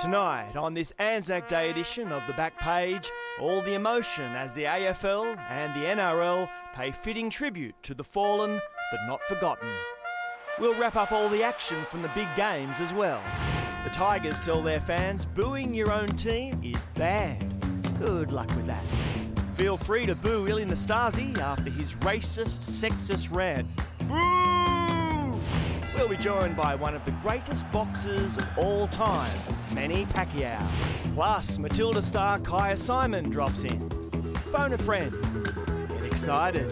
Tonight, on this Anzac Day edition of the Back Page, all the emotion as the AFL and the NRL pay fitting tribute to the fallen but not forgotten. We'll wrap up all the action from the big games as well. The Tigers tell their fans booing your own team is bad. Good luck with that. Feel free to boo Ilie Nastase after his racist, sexist rant. Boo! We'll be joined by one of the greatest boxers of all time, Manny Pacquiao. Plus, Matilda star Kyah Simon drops in. Phone a friend. Get excited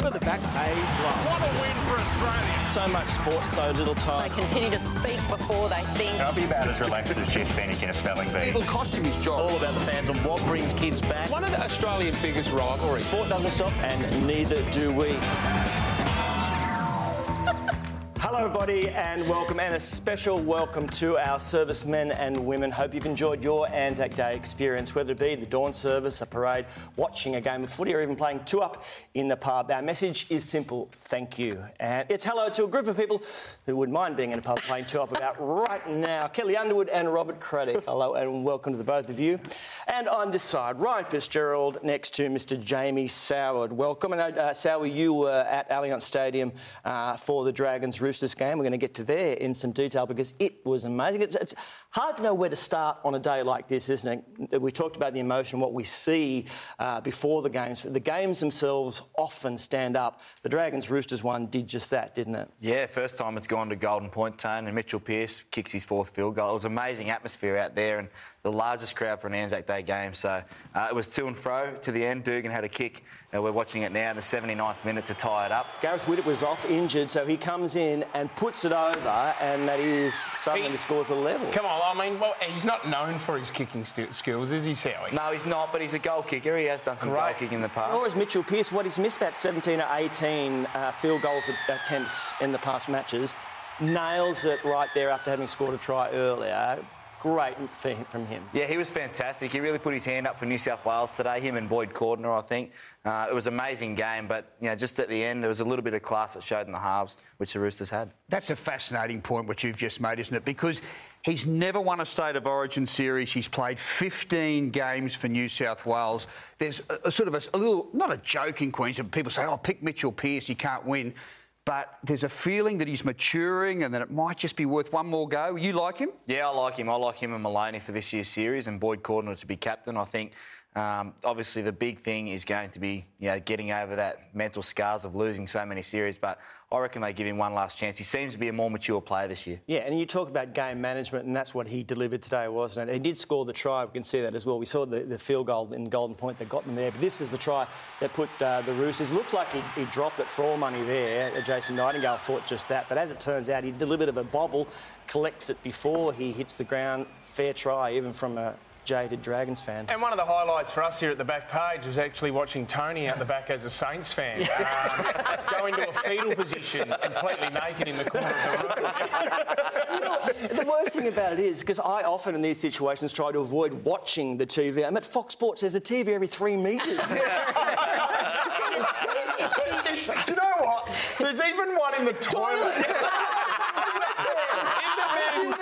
for the back page live. What a win for Australia. So much sport, so little time. They continue to speak before they think. I'll be about as relaxed as Jeff Fenech in a spelling bee. It'll cost him his job. All about the fans and what brings kids back. One of Australia's biggest rivalries. Sport doesn't stop, and neither do we. Everybody, and welcome, and a special welcome to our servicemen and women. Hope you've enjoyed your Anzac Day experience, whether it be the dawn service, a parade, watching a game of footy, or even playing two up in the pub. Our message is simple: thank you, and it's hello to a group of people who wouldn't mind being in a pub playing two up about right now. Kelli Underwood and Robert Craddock. Hello, and welcome to the both of you. And on this side, Ryan Fitzgerald next to Mr. Jamie Soward. Welcome, and uh, Soward, you were at Allianz Stadium uh, for the Dragons Roosters game. We're going to get to there in some detail because it was amazing. It's, it's hard to know where to start on a day like this, isn't it? We talked about the emotion, what we see uh, before the games, but the games themselves often stand up. The Dragons Roosters one did just that, didn't it? Yeah, first time it's gone to Golden Point Tone, and Mitchell Pearce kicks his fourth field goal. It was amazing atmosphere out there, and the largest crowd for an Anzac Day game. So uh, it was to and fro to the end. Dugan had a kick. and we're watching it now in the 79th minute to tie it up. Gareth Widdop was off injured, so he comes in and puts it over, and that is suddenly He- scores a level. Come on, I mean, well, he's not known for his kicking stu- skills, is he, Sowie? No, he's not, but he's a goal kicker. He has done some goal kicking in the past. Nor is Mitchell Pearce. What he's missed about 17 or 18 uh, field goals attempts in the past matches. Nails it right there after having scored a try earlier. Great for him- from him. Yeah, he was fantastic. He really put his hand up for New South Wales today. Him and Boyd Cordner, I think. Uh, it was an amazing game, but you know, just at the end, there was a little bit of class that showed in the halves, which the Roosters had. That's a fascinating point, which you've just made, isn't it? Because he's never won a State of Origin series. He's played 15 games for New South Wales. There's a, a sort of a, a little, not a joke in Queensland. People say, oh, pick Mitchell Pearce, he can't win. But there's a feeling that he's maturing and that it might just be worth one more go. You like him? Yeah, I like him. I like him and Maloney for this year's series, and Boyd Cordner to be captain. I think um, obviously the big thing is going to be you know, getting over that mental scars of losing so many series. But I reckon they give him one last chance. He seems to be a more mature player this year. Yeah, and you talk about game management, and that's what he delivered today, wasn't it? He did score the try. We can see that as well. We saw the, the field goal in Golden Point that got them there. But this is the try that put uh, the Roosters. Looked like he, he dropped it for all money there. Uh, Jason Nightingale thought just that. But as it turns out, he did a little bit of a bobble, collects it before he hits the ground. Fair try, even from a jaded Dragons fan. And one of the highlights for us here at the back page was actually watching Tony out the back as a Saints fan um, go into a fetal position, completely naked in the corner of the room. You know, the worst thing about it is because I often in these situations try to avoid watching the TV. I'm at Fox Sports. There's a TV every three metres. Do you know what? There's even one in the toilet. in the men's.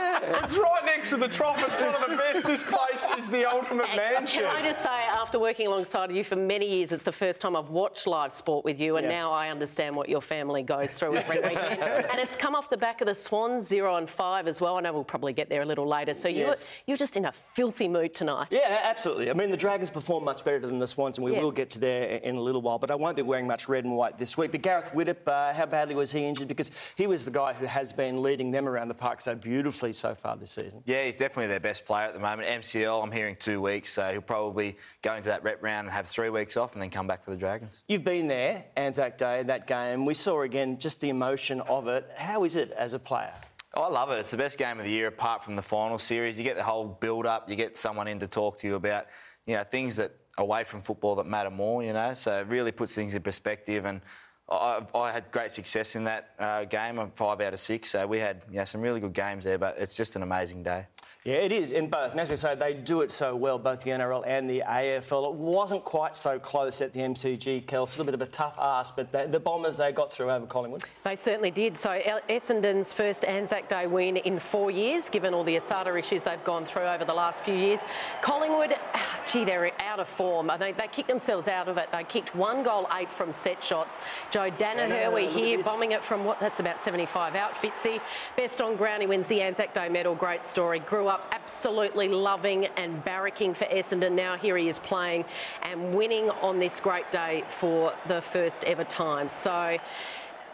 It's right next to the trough. It's one of the best. This place is the ultimate mansion. Can I just say, after working alongside you for many years, it's the first time I've watched live sport with you, and Yeah. now I understand what your family goes through every weekend. and it's come off the back of the Swans zero and five as well. I know we'll probably get there a little later. So you Yes. were, you're just in a filthy mood tonight. Yeah, absolutely. I mean, the Dragons perform much better than the Swans, and we Yeah. will get to there in a little while. But I won't be wearing much red and white this week. But Gareth Widdop, uh, how badly was he injured? Because he was the guy who has been leading them around the park so beautifully so far this season. Yeah, he's definitely their best player at the moment. MCL, I'm hearing two weeks, so he'll probably go into that rep round and have three weeks off and then come back for the Dragons. You've been there, Anzac Day, that game. We saw again just the emotion of it. How is it as a player? Oh, I love it. It's the best game of the year apart from the final series. You get the whole build up, you get someone in to talk to you about, you know, things that away from football that matter more, you know. So it really puts things in perspective and I, I had great success in that uh, game. I'm five out of six, so we had some really good games there. But it's just an amazing day. Yeah, it is in both. And as we say, they do it so well, both the NRL and the AFL. It wasn't quite so close at the MCG, Kels. A little bit of a tough ask, but the, the Bombers, they got through over Collingwood. They certainly did. So Essendon's first Anzac Day win in four years, given all the ASADA issues they've gone through over the last few years. Collingwood, ah, gee, they're out of form. They, they kicked themselves out of it. They kicked one goal, eight from set shots. Joe Daniher, we hear, bombing it from what? That's about 75 out. Fitzy, best on ground. He wins the Anzac Day medal. Great story. Grew up absolutely loving and barracking for Essendon. Now here he is playing and winning on this great day for the first ever time. So.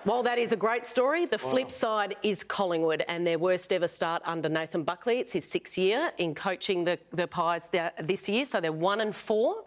While that is a great story, the flip side is Collingwood and their worst ever start under Nathan Buckley. It's his sixth year in coaching the, the Pies this year, so they're one and four.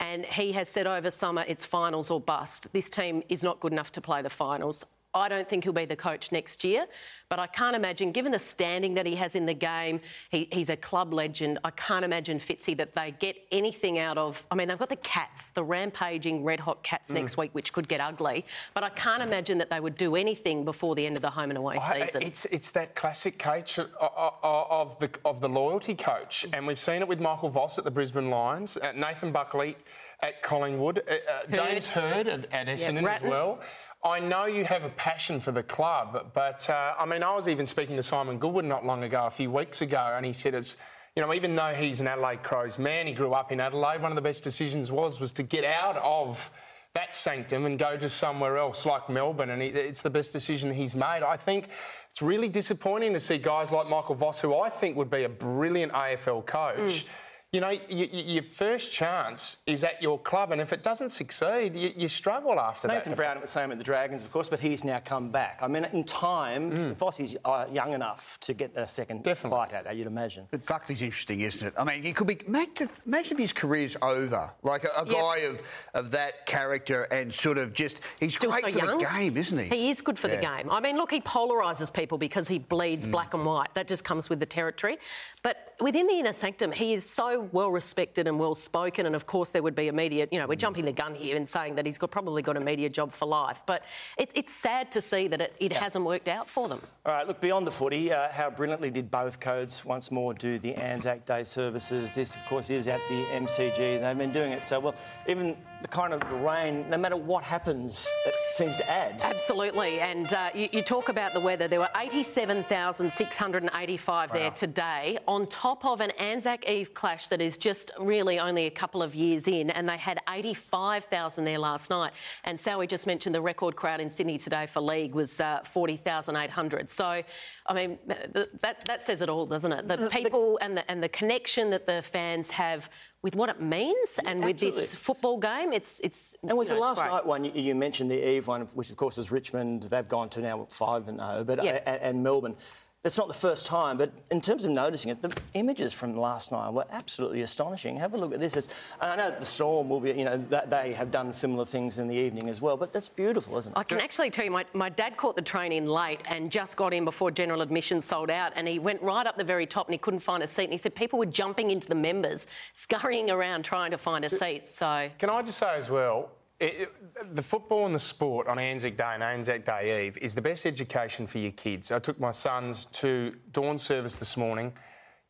And he has said over summer it's finals or bust. This team is not good enough to play the finals. I don't think he'll be the coach next year, but I can't imagine, given the standing that he has in the game, he, he's a club legend. I can't imagine Fitzy that they get anything out of. I mean, they've got the Cats, the rampaging red hot Cats mm. next week, which could get ugly. But I can't imagine that they would do anything before the end of the home and away season. It's it's that classic coach of the of the loyalty coach, and we've seen it with Michael Voss at the Brisbane Lions, Nathan Buckley at Collingwood, uh, uh James Hird at, at Essendon yeah, as well. I know you have a passion for the club, but uh, I mean, I was even speaking to Simon Goodwin not long ago, a few weeks ago, and he said it's, you know, even though he's an Adelaide Crows man, he grew up in Adelaide. One of the best decisions was was to get out of that sanctum and go to somewhere else like Melbourne, and it's the best decision he's made. I think it's really disappointing to see guys like Michael Voss, who I think would be a brilliant AFL coach. Mm you know, you, you, your first chance is at your club, and if it doesn't succeed, you, you struggle after Nathan that. Nathan Brown was saying at the Dragons, of course, but he's now come back. I mean, in time, mm. Vossy's uh, young enough to get a second Definitely. bite at it, you'd imagine. But Buckley's interesting, isn't it? I mean, he could be. Imagine if his career's over. Like a, a yep. guy of, of that character and sort of just. He's Still great so for young. the game, isn't he? He is good for yeah. the game. I mean, look, he polarises people because he bleeds mm. black and white. That just comes with the territory. But within the inner sanctum, he is so well respected and well spoken. And of course, there would be a media, you know, we're jumping the gun here and saying that he's got, probably got a media job for life. But it, it's sad to see that it, it yeah. hasn't worked out for them. All right, look, beyond the footy, uh, how brilliantly did both codes once more do the Anzac Day services? This, of course, is at the MCG. They've been doing it so well. Even the kind of the rain, no matter what happens, it seems to add. Absolutely. And uh, you, you, talk about the weather. There were 87,685 wow. there today, on top of an Anzac Eve clash that is just really only a couple of years in, and they had 85,000 there last night. And Sally just mentioned the record crowd in Sydney today for league was uh, 40,800. So, I mean, that, that says it all, doesn't it? The people and the, and the connection that the fans have with what it means and with this football game. It's it's. And was the last night one you, you, mentioned the Eve one, which of course is Richmond. They've gone to now five and zero, but yep. and, and Melbourne. That's not the first time, but in terms of noticing it, the images from last night were absolutely astonishing. Have a look at this. It's, I know the Storm will be, you know, that they have done similar things in the evening as well, but that's beautiful, isn't it? I can actually tell you, my, my dad caught the train in late and just got in before general admission sold out, and he went right up the very top and he couldn't find a seat. And he said people were jumping into the members, scurrying around trying to find a seat. So can I just say as well, it, the football and the sport on Anzac Day and Anzac Day Eve is the best education for your kids. I took my sons to dawn service this morning.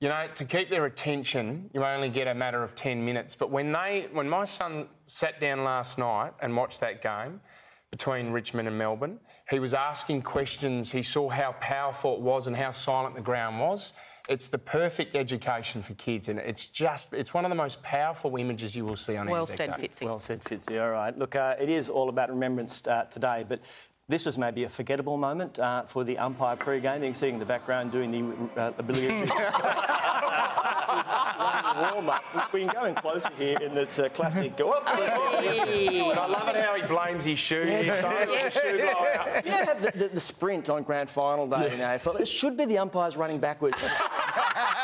You know, to keep their attention, you only get a matter of 10 minutes. But when they, when my son sat down last night and watched that game between Richmond and Melbourne, he was asking questions. He saw how powerful it was and how silent the ground was. It's the perfect education for kids, and it's just, it's one of the most powerful images you will see on Well said, Day. Fitzy. Well said, Fitzy. All right. Look, uh, it is all about remembrance uh, today, but this was maybe a forgettable moment uh, for the umpire pre-game. You can see in the background doing the uh, ability to... warm up. We can go in closer here, and it's a classic. Go up. Hey. I love it how he blames his shoe. Yeah. yeah. shoe You know the, the, the, sprint on grand final day yeah. in AFL? It should be the umpires running backwards.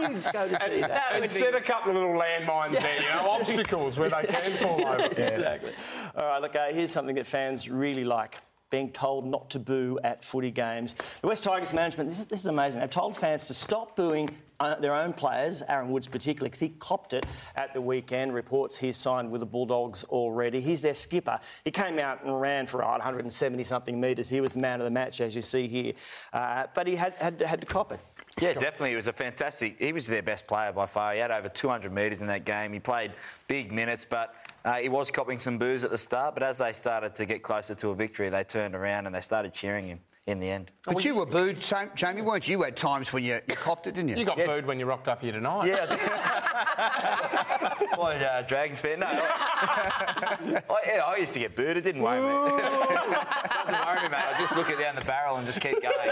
you go to see that? that and set be... a couple of little landmines there, you know, obstacles where they can fall over. Yeah. Exactly. All right, look, uh, here's something that fans really like being told not to boo at footy games. The West Tigers management, this is, this is amazing. They've told fans to stop booing uh, their own players, Aaron Woods particularly, because he copped it at the weekend. Reports he's signed with the Bulldogs already. He's their skipper. He came out and ran for oh, 170 something metres. He was the man of the match, as you see here. Uh, but he had, had, had to cop it. Yeah, definitely. He was a fantastic. He was their best player by far. He had over 200 metres in that game. He played big minutes, but uh, he was copping some boos at the start. But as they started to get closer to a victory, they turned around and they started cheering him in the end. But well, you were booed, Jamie, weren't you? You had times when you, you copped it, didn't you? You got yeah. booed when you rocked up here tonight. Yeah. Boy, uh, Dragons fan. No. I, yeah, I used to get booed. It didn't worry me. doesn't worry me, mate. I just look it down the barrel and just keep going.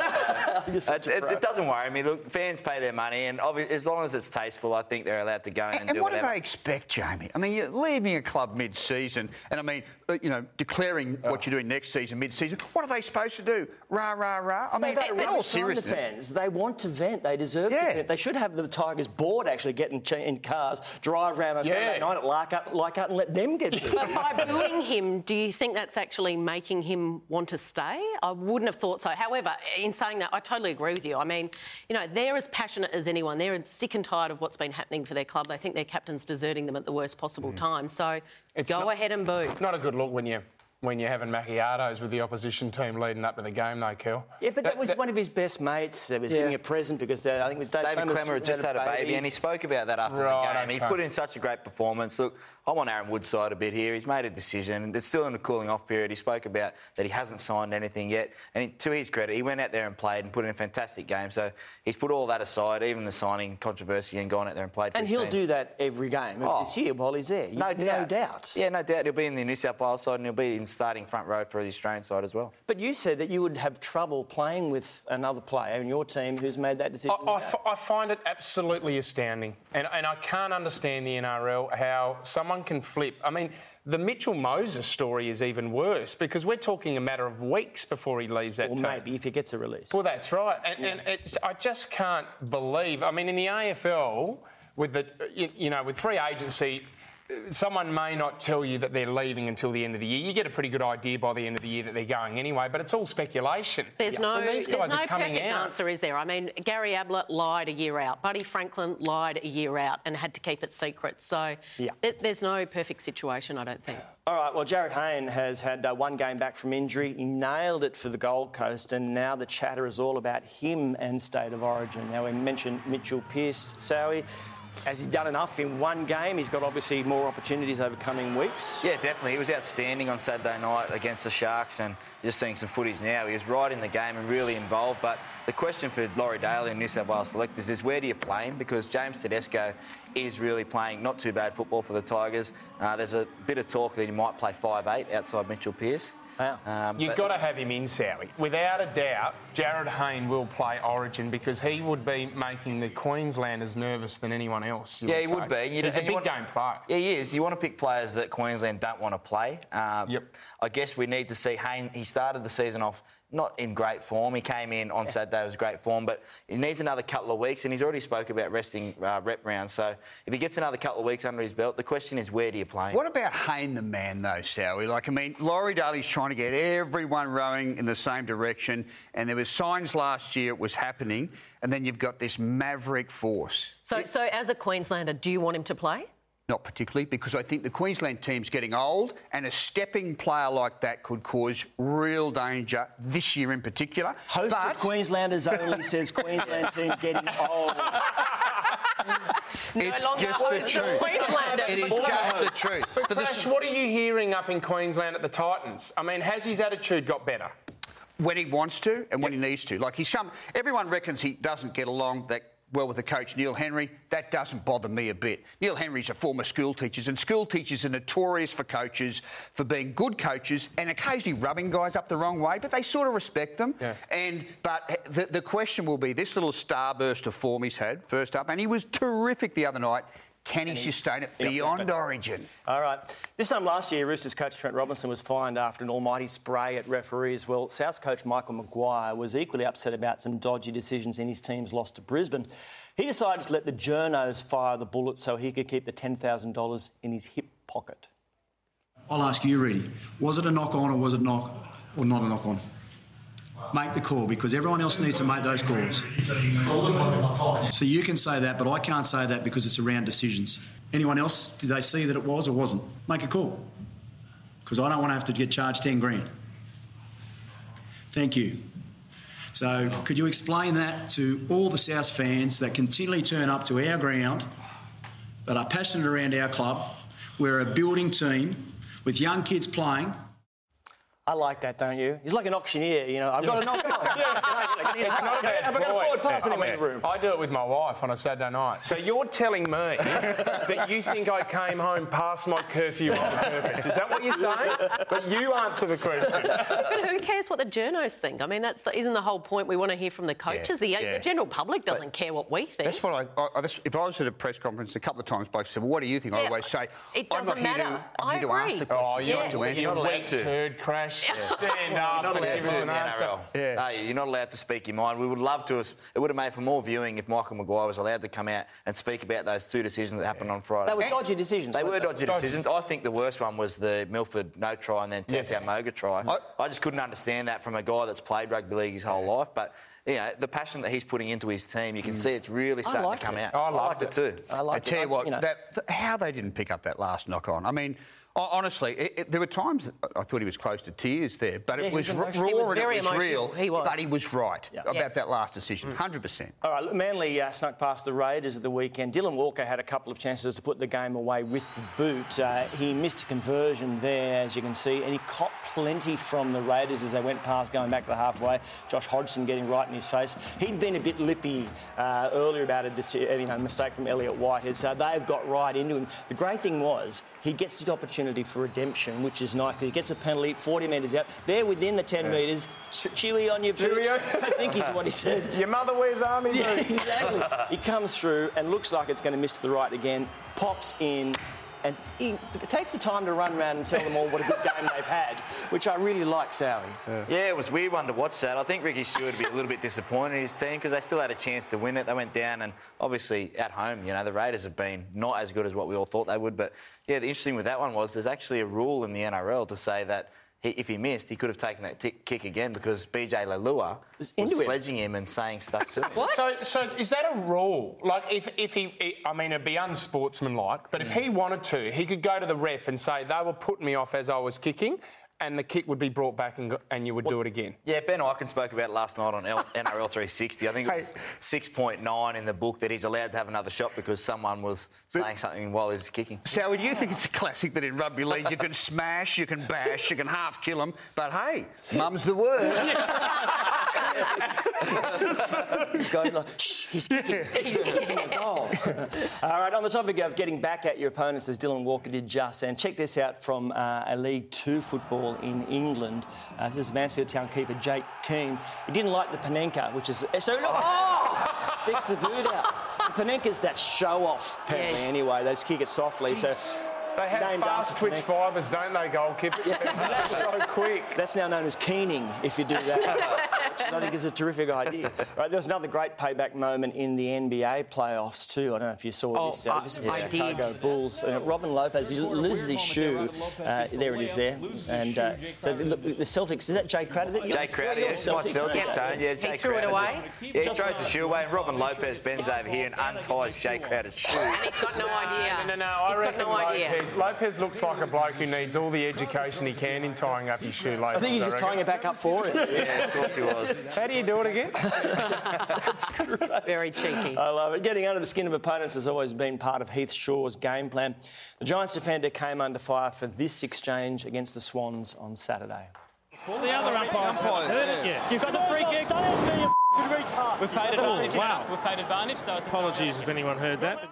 So, it, it, it, doesn't worry me. Look, fans pay their money, and as long as it's tasteful, I think they're allowed to go in and, and, and do what whatever. do they expect, Jamie? I mean, you're leaving a club mid-season, and I mean, uh, you know, declaring oh. what you're doing next season, mid-season. What are they supposed to do? Rah, rah, rah. I mean, in all seriousness, the fans, they want to vent. They deserve yeah. to vent. They should have the Tigers board actually get in, in cars, drive around on yeah. Saturday night at Leichhardt, Leichhardt and let them get booed. But by booing him, do you think that's actually making him want to stay? I wouldn't have thought so. However, in saying that, I totally agree with you. I mean, you know, they're as passionate as anyone. They're sick and tired of what's been happening for their club. They think their captain's deserting them at the worst possible mm. time. So it's go not, ahead and boo. Not a good look when you when you're having macchiatos with the opposition team leading up to the game, though, Kel. Yeah, but that, that was that, one of his best mates. He was yeah. giving a present because uh, I think it was Dave David Klemmer had just had a baby. baby. and he spoke about that after right, the game. Okay. He put in such a great performance. Look, I'm on Aaron Woodside a bit here. He's made a decision. It's still in the cooling off period. He spoke about that he hasn't signed anything yet. And to his credit, he went out there and played and put in a fantastic game. So he's put all that aside, even the signing controversy, and gone out there and played. and he'll team. do that every game oh, this year while he's there. No, no doubt. doubt. Yeah, no doubt. He'll be in the New South Wales side and he'll be in starting front row for the Australian side as well. But you said that you would have trouble playing with another player in your team who's made that decision. I, I, find it absolutely astounding. And, and I can't understand the NRL how someone can flip. I mean, the Mitchell Moses story is even worse because we're talking a matter of weeks before he leaves that or team. maybe if he gets a release. Well, that's right. And, yeah. and I just can't believe. I mean, in the AFL, with the you know with free agency someone may not tell you that they're leaving until the end of the year. You get a pretty good idea by the end of the year that they're going anyway, but it's all speculation. There's no, there's no perfect out, answer, is there? I mean, Gary Ablett lied a year out. Buddy Franklin lied a year out and had to keep it secret. So yeah. th- there's no perfect situation, I don't think. All right, well, Jarryd Hayne has had uh, one game back from injury. He nailed it for the Gold Coast, and now the chatter is all about him and State of Origin. Now, we mentioned Mitchell Pearce, Sowie. Has he done enough in one game? He's got obviously more opportunities over coming weeks. Yeah, definitely. He was outstanding on Saturday night against the Sharks, and just seeing some footage now. He was right in the game and really involved. But the question for Laurie Daley and New South Wales selectors is where do you play him? Because James Tedesco is really playing not too bad football for the Tigers. Uh, there's a bit of talk that he might play 5'8 outside Mitchell Pearce. Wow. Um, You've got to have him in, Sowie. Without a doubt, Jarryd Hayne will play Origin because he would be making the Queenslanders nervous than anyone else. Yeah, he say. would be. You He's a big want, game player. Yeah, he is. You want to pick players that Queensland don't want to play. Um, yep. I guess we need to see Hayne. He started the season off not in great form. He came in on Saturday, was great form, but he needs another couple of weeks, and he's already spoke about resting uh, rep rounds. So if he gets another couple of weeks under his belt, the question is where do you play him? What about Hayne the man, though, Sowie? Like, I mean, Laurie Daley's trying to get everyone rowing in the same direction, and there was signs last year it was happening, and then you've got this maverick force. So, it, so as a Queenslander, do you want him to play? Not particularly, because I think the Queensland team's getting old, and a stepping player like that could cause real danger this year in particular. Host but... of Queenslanders only says Queensland team getting old. no it's just the truth. It is just the truth. But Crash, what are you hearing up in Queensland at the Titans? I mean, has his attitude got better? When he wants to and when he needs to. Like he's come. Everyone reckons he doesn't get along. That well with the coach Neil Henry. That doesn't bother me a bit. Neil Henry's a former school teacher, and school teachers are notorious for coaches for being good coaches and occasionally rubbing guys up the wrong way, but they sort of respect them. Yeah. And but the, the question will be this little starburst of form he's had first up, and he was terrific the other night. Can he, sustain it beyond Origin? All right. This time last year, Roosters coach Trent Robinson was fined after an almighty spray at referees. Well, South coach Michael Maguire was equally upset about some dodgy decisions in his team's loss to Brisbane. He decided to let the journos fire the bullet so he could keep the $10,000 in his hip pocket. I'll ask you, Reedy. Was it a knock on or was it not or not a knock on? Make the call because everyone else needs to make those calls. So you can say that, but I can't say that because it's around decisions. Anyone else, did they see that it was or wasn't? Make a call because I don't want to have to get charged 10 grand. Thank you. So, could you explain that to all the South fans that continually turn up to our ground, that are passionate around our club? We're a building team with young kids playing. I like that, don't you? He's like an auctioneer, you know. I've got a knock on. It's not a bad Have I got a point. forward pass in the room? I do it with my wife on a Saturday night. So you're telling me that you think I came home past my curfew on purpose? Is that what you're saying? But you answer the question. But who cares what the journos think? I mean, that's the, isn't the whole point. We want to hear from the coaches. the, yeah. the general public doesn't care what we think. That's what I, I, I that's, if I was at a press conference a couple of times, blokes said, "Well, what do you think?" I always say, it "I'm not doesn't here to, matter. I'm I here to ask the question, Oh, you're, not to answer." you're not not allowed wet to. turd crash. Not allowed to in the answer. NRL. No, you're not allowed to speak your mind. We would love to. It would have made for more viewing if Michael Maguire was allowed to come out and speak about those two decisions that happened on Friday. They were dodgy decisions. They were weren't dodgy decisions. I think the worst one was the Milford no try and then Yes. Tautau Moga try. I- I, just couldn't understand that from a guy that's played rugby league his whole life. But you know, the passion that he's putting into his team, you can mm. see it's really starting to come it. out. I liked liked it too. I liked I like tell you what, know, that, how they didn't pick up that last knock on. I mean, ho- honestly, it, it, there were times I thought he was close to tears there, but Yeah, it was raw was and very it was emotional. real. He was. But he was right about Yeah. that last decision, 100%. All right, Manly uh, snuck past the Raiders at the weekend. Dylan Walker had a couple of chances to put the game away with the boot. Uh, he missed a conversion there, as you can see, and he caught plenty from the Raiders as they went past, going back to the halfway. Josh Hodgson getting right in his face. He'd been a bit lippy uh, earlier about a uh, you know, mistake from Elliott Whitehead, so they've got right into him. The great thing was he gets the opportunity for redemption, which is nice. He gets a penalty 40 metres out. They're within the 10 metres. Chewy on your boot. Chewy. I think is what he said. Your mother wears army Yeah, boots. exactly. he comes through and looks like it's going to miss to the right again, pops in, and he takes the time to run around and tell them all what a good game they've had, which I really like, Sally. Yeah, it was a weird one to watch that. I think Ricky Stuart would be a little bit disappointed in his team because they still had a chance to win it. They went down, and obviously at home, you know, the Raiders have been not as good as what we all thought they would. But yeah, the interesting with that one was there's actually a rule in the NRL to say that. He, if he missed, he could have taken that tick kick again because BJ Leilua was into him. sledging him and saying stuff to him. What? So, so is that a rule? Like, if, if he, I mean, it'd be unsportsmanlike, but if he wanted to, he could go to the ref and say they were putting me off as I was kicking, and the kick would be brought back and, go, and you would do it again. Yeah, Ben Ikin spoke about it last night on L- NRL 360. I think it was 6.9 in the book that he's allowed to have another shot because someone was saying something while he was kicking. So, do you think it's a classic that in rugby league you can smash, you can bash, you can half kill them, but hey, mum's the word. Goes like, shh, he's kicking, he's kicking a goal. All right, on the topic of getting back at your opponents, as Dylan Walker did just, and check this out from uh, a League Two football in England. Uh, this is Mansfield Town keeper Jake Keane. He didn't like the Panenka, which is so look, oh, sticks the boot out. The Panenka's that show off, apparently. Yes. Anyway, they just kick it softly. So They have named fast after twitch fibres, don't they, goalkeeper? They're so quick. That's now known as keening if you do that, which I think is a terrific idea. Right, there was another great payback moment in the NBA playoffs too. I don't know if you saw Oh, this. Uh, this is the I Chicago did. Bulls. Uh, Robin Lopez he loses his shoe. Uh, there it is there. And uh, so the, look, the Celtics. Is that Jae Crowder? That Jae Crowder, yeah, my Celtics Yep. fan, yeah, He Jay threw it Crowder away? does- Yeah, he throws the shoe away, and Robin Lopez bends over here and unties Jae Crowder's shoe. And he's got no idea. No, no, no. I He's reckon got no idea. Lopez, Lopez looks like a bloke who needs all the education he can in tying up his shoelaces. I think he's just tying it back up for him. Yeah, of course he was. How do you do it again? Very cheeky. I love it. Getting under the skin of opponents has always been part of Heath Shaw's game plan. The Giants defender came under fire for this exchange against the Swans on Saturday. The other umpires haven't heard it yet. You've got the free kick. We've paid advantage. Wow. We've paid advantage. So apologies if anyone heard that.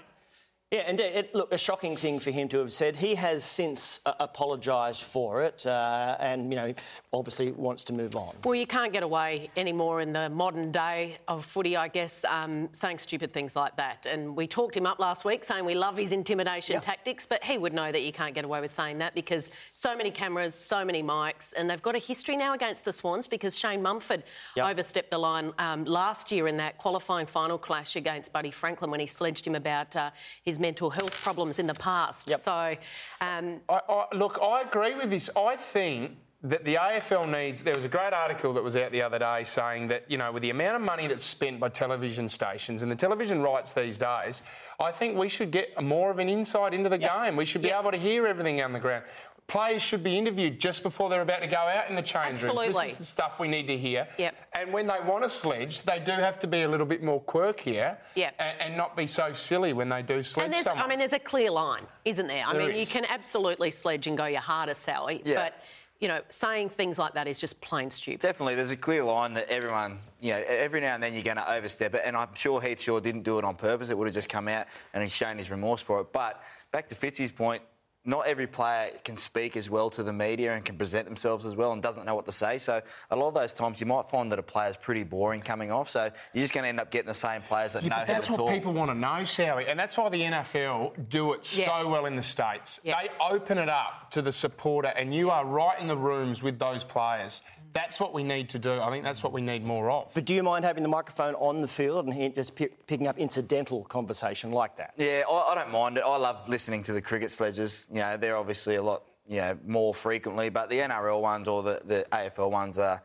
Yeah, and it, look, a shocking thing for him to have said. He has since uh, apologised for it, uh, and you know, obviously wants to move on. Well, you can't get away anymore in the modern day of footy, I guess, um, saying stupid things like that. And we talked him up last week saying we love his intimidation tactics, but he would know that you can't get away with saying that because so many cameras, so many mics, and they've got a history now against the Swans because Shane Mumford Yep. overstepped the line um, last year in that qualifying final clash against Buddy Franklin when he sledged him about uh, his mental health problems in the past. Yep. So, um, I, I, look, I agree with this. I think that the AFL needs. There was a great article that was out the other day saying that, you know, with the amount of money that's spent by television stations and the television rights these days, I think we should get more of an insight into the yep. game. We should be yep. able to hear everything on the ground. Players should be interviewed just before they're about to go out in the change Absolutely. rooms. This is the stuff we need to hear. Yep. And when they want to sledge, they do have to be a little bit more quirkier yep. and, and not be so silly when they do sledge and someone. I mean, there's a clear line, isn't there? I there mean, is. you can absolutely sledge and go your hardest, Sally, yeah. but you know, saying things like that is just plain stupid. Definitely, there's a clear line that everyone, you know, every now and then you're going to overstep it, and I'm sure Heath Shaw didn't do it on purpose. It would have just come out, and he's shown his remorse for it. But back to Fitzy's point, not every player can speak as well to the media and can present themselves as well and doesn't know what to say. So a lot of those times you might find that a player's pretty boring coming off. So you're just going to end up getting the same players that yeah, know how to talk. That's what people want to know, Sally, and that's why the NFL do it yeah. so well in the states. Yeah. They open it up to the supporter, and you are right in the rooms with those players. That's what we need to do. I think that's what we need more of. But do you mind having the microphone on the field and just p- picking up incidental conversation like that? Yeah, I, I, don't mind it. I love listening to the cricket sledges. You know, they're obviously a lot, you know, more frequently, but the NRL ones or the, the AFL ones are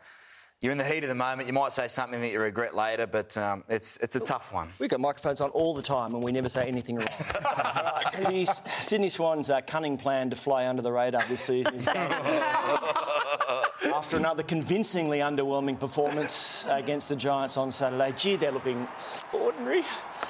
you're in the heat of the moment. You might say something that you regret later, but um, it's it's a tough one. We've got microphones on all the time, and we never say anything wrong. right, the Sydney Swans' uh, cunning plan to fly under the radar this season is after another convincingly underwhelming performance against the Giants on Saturday. Gee, they're looking ordinary.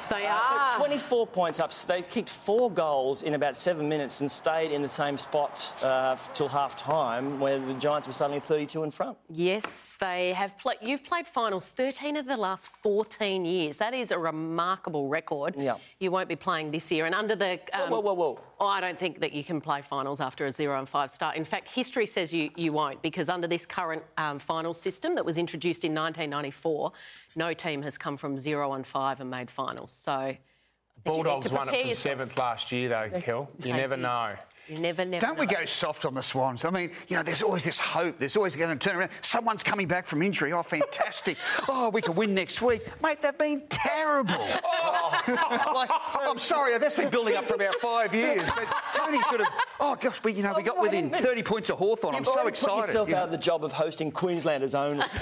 They uh, are. 24 points up. They kicked four goals in about seven minutes and stayed in the same spot uh, till half time, where the Giants were suddenly 32 in front. Yes, they have played. You've played finals 13 of the last 14 years. That is a remarkable record. Yeah. You won't be playing this year. And under the. Um, whoa, whoa, whoa, whoa. Oh, I don't think that you can play finals after a 0 and 5 start. In fact, history says you, you won't, because under this current um, final system that was introduced in 1994, no team has come from 0 and 5 and made finals. So. Bulldogs won it from yourself. seventh last year, though, Kel. You never know. You never, never. Don't know. we go soft on the Swans? I mean, you know, there's always this hope. There's always going to turn around. Someone's coming back from injury. Oh, fantastic. oh, we could win next week. Mate, they've been terrible. oh. like, I'm sorry, that's been building up for about five years. But Tony sort of, oh, gosh, we, you know, we got within 30 points of Hawthorn. I'm so excited. Put yourself you know? out of the job of hosting Queenslanders only.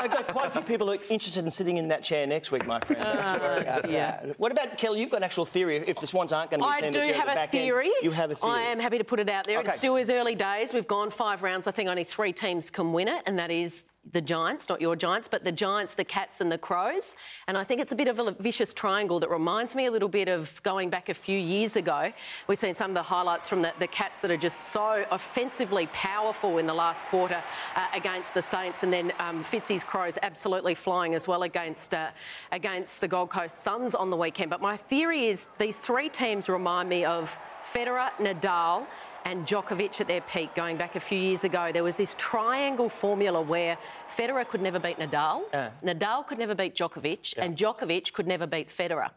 I've got quite a few people who are interested in sitting in that chair next week, my friend. Uh, yeah. What about Kelli? You've got an actual theory. If the Swans aren't going to be I do have a theory. End, you have a theory. I am happy to put it out there. Okay. It still is early days. We've gone five rounds. I think only three teams can win it, and that is the Giants, not your Giants, but the Giants, the Cats, and the Crows. And I think it's a bit of a vicious triangle that reminds me a little bit of going back a few years ago. We've seen some of the highlights from the, the Cats that are just so offensively powerful in the last quarter uh, against the Saints, and then um, Fitzy's Crows absolutely flying as well against uh, against the Gold Coast Suns on the weekend. But my theory is these three teams remind me of Federer, Nadal, and Djokovic at their peak going back a few years ago. There was this triangle formula where Federer could never beat Nadal, yeah. Nadal could never beat Djokovic, yeah. and Djokovic could never beat Federer.